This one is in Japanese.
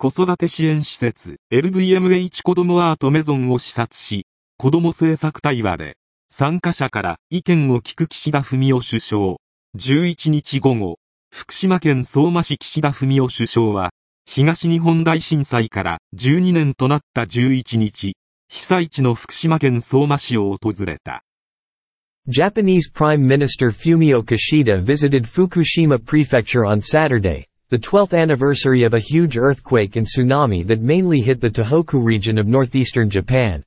子育て支援施設 LVMH 子供アートメゾンを視察し、子供政策対話で、参加者から意見を聞く岸田文雄首相。11日午後、福島県相馬市岸田文雄首相は、東日本大震災から12年となった11日、被災地の福島県相馬市を訪れた。Japanese Prime Minister Fumio Kishida visited Fukushima Prefecture on Saturday, the 12th anniversary of a huge earthquake and tsunami that mainly hit the Tohoku region of northeastern Japan.